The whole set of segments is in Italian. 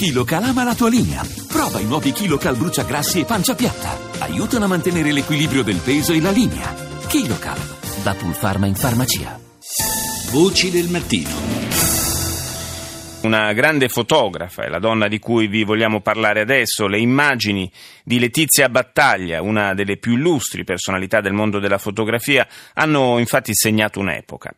KiloCal ama la tua linea. Prova i nuovi KiloCal bruciagrassi e pancia piatta. Aiutano a mantenere l'equilibrio del peso e la linea. KiloCal, da Pulpharma in farmacia. Voci del mattino. Una grande fotografa, è la donna di cui vi vogliamo parlare adesso. Le immagini di Letizia Battaglia, una delle più illustri personalità del mondo della fotografia, hanno infatti segnato un'epoca.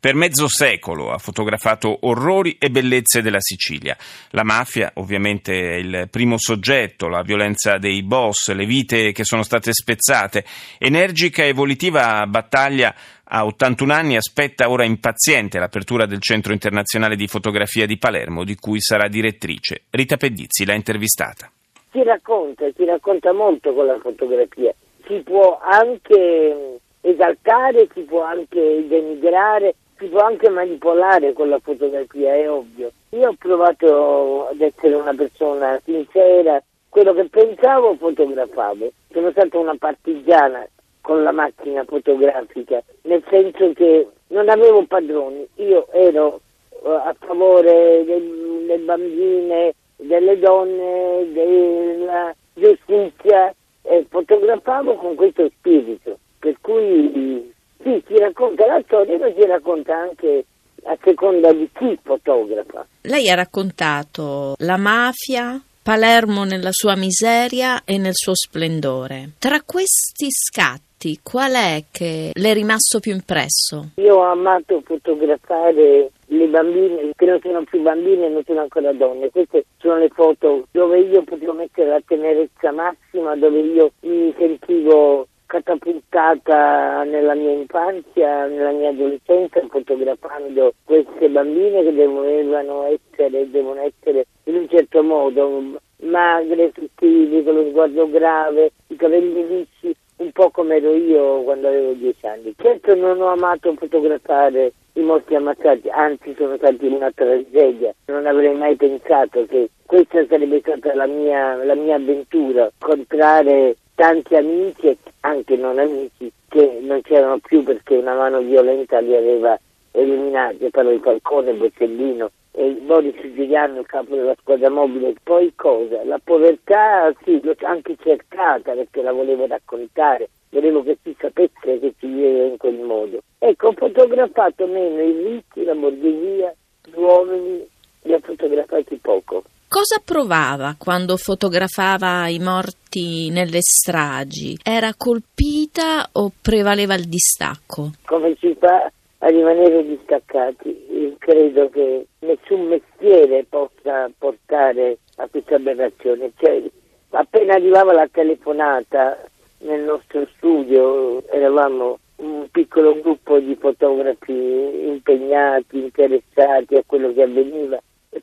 Per mezzo secolo ha fotografato orrori e bellezze della Sicilia. La mafia ovviamente è il primo soggetto, la violenza dei boss, le vite che sono state spezzate. Energica e volitiva battaglia a 81 anni aspetta ora impaziente l'apertura del Centro Internazionale di Fotografia di Palermo, di cui sarà direttrice. Rita Pedizzi l'ha intervistata. Si racconta, si racconta molto con la fotografia. Si può anche esaltare, si può anche denigrare, si può anche manipolare con la fotografia, è ovvio. Io ho provato ad essere una persona sincera, quello che pensavo fotografavo. Sono stata una partigiana con la macchina fotografica, nel senso che non avevo padroni, io ero uh, a favore delle bambine, delle donne, della giustizia e fotografavo con questo spirito. Per cui sì, si racconta la storia, ma si racconta anche a seconda di chi fotografa. Lei ha raccontato la mafia, Palermo nella sua miseria e nel suo splendore. Tra questi scatti, qual è che le è rimasto più impresso? Io ho amato fotografare le bambine, che non sono più bambine, non sono ancora donne. Queste sono le foto dove io potevo mettere la tenerezza massima, dove io mi sentivo catapultata nella mia infanzia, nella mia adolescenza, fotografando queste bambine che dovevano essere, devono essere in un certo modo magre, sottili, con lo sguardo grave, i capelli lisci, un po' come ero io quando avevo dieci anni. Certo non ho amato fotografare i morti ammazzati, anzi sono stati una tragedia. Non avrei mai pensato che questa sarebbe stata la mia, la mia avventura, incontrare tanti amici e anche non amici che non c'erano più perché una mano violenta li aveva eliminati, parlo di Falcone, Boccellino e Boris Giuliano, il capo della squadra mobile. Poi cosa? La povertà sì, l'ho anche cercata perché la volevo raccontare, volevo che si sapesse che si viveva in quel modo. Ecco, ho fotografato meno i ricchi, la borghesia, gli uomini, li ho fotografati poco. Cosa provava quando fotografava i morti nelle stragi? Era colpita o prevaleva il distacco? Come si fa a rimanere distaccati? Io credo che nessun mestiere possa portare a questa aberrazione. Cioè, appena arrivava la telefonata nel nostro studio, eravamo un piccolo gruppo di fotografi impegnati, interessati a quello che avveniva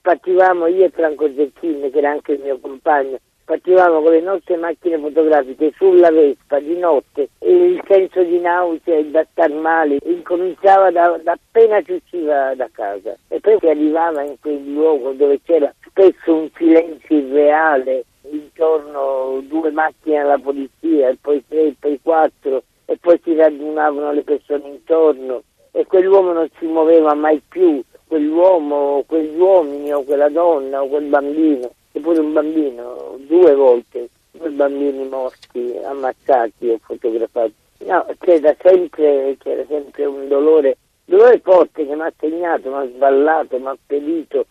partivamo io e Franco Zecchini, che era anche il mio compagno, partivamo con le nostre macchine fotografiche sulla Vespa di notte e il senso di nausea e da star male incominciava da, da appena si usciva da casa. E poi si arrivava in quel luogo dove c'era spesso un silenzio irreale intorno due macchine alla polizia e poi tre e poi quattro e poi si radunavano le persone intorno e quell'uomo non si muoveva mai più quell'uomo, quegli uomini o quella donna o quel bambino, eppure un bambino, due volte, due bambini morti, ammazzati o fotografati. No, c'era sempre, c'era sempre un dolore, dolore forte che mi ha segnato, mi ha sballato, mi ha ferito,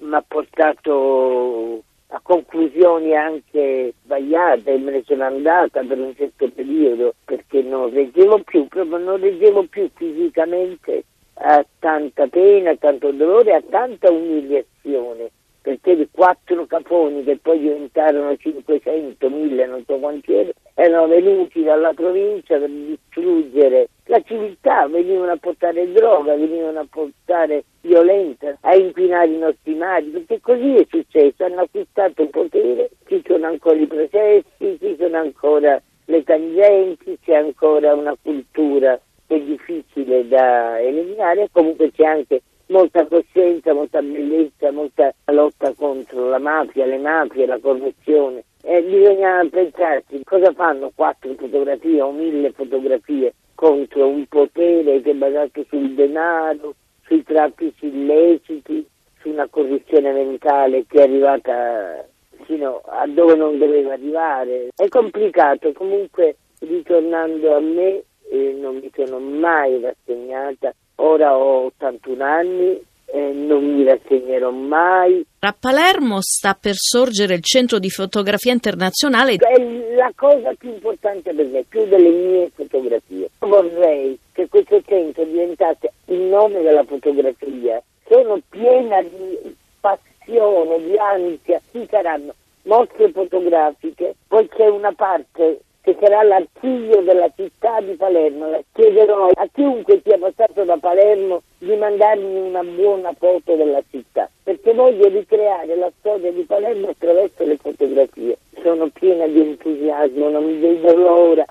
mi ha portato a conclusioni anche sbagliate e me ne sono andata per un certo periodo perché non reggevo più, proprio non reggevo più fisicamente a tanta pena, a tanto dolore, a tanta umiliazione, perché i quattro caponi che poi diventarono 500, 1000, non so quanti erano, erano venuti dalla provincia per distruggere la civiltà, venivano a portare droga, venivano a portare violenza, a inquinare i nostri mari, perché così è successo, hanno acquistato potere, ci sono ancora i processi, ci sono ancora le tangenti, c'è ancora una cultura è difficile da eliminare, comunque c'è anche molta coscienza, molta bellezza, molta lotta contro la mafia, le mafie, la corruzione. E bisogna pensarci cosa fanno quattro fotografie o mille fotografie contro un potere che è basato sul denaro, sui traffici illeciti, su una corruzione mentale che è arrivata fino a dove non doveva arrivare. È complicato, comunque ritornando a me eh, sono mai rassegnata, ora ho 81 anni eh, non mi rassegnerò mai. A Palermo sta per sorgere il centro di fotografia internazionale. È la cosa più importante per me, più delle mie fotografie. Vorrei che questo centro diventasse il nome della fotografia. Sono piena di passione, di ansia. Ci saranno mostre fotografiche, poi c'è una parte che sarà l'archivio della città di Palermo. Chiederò a chiunque sia passato da Palermo di mandarmi una buona foto della città, perché voglio ricreare la storia di Palermo attraverso le fotografie. Sono piena di entusiasmo, non mi vedo l'ora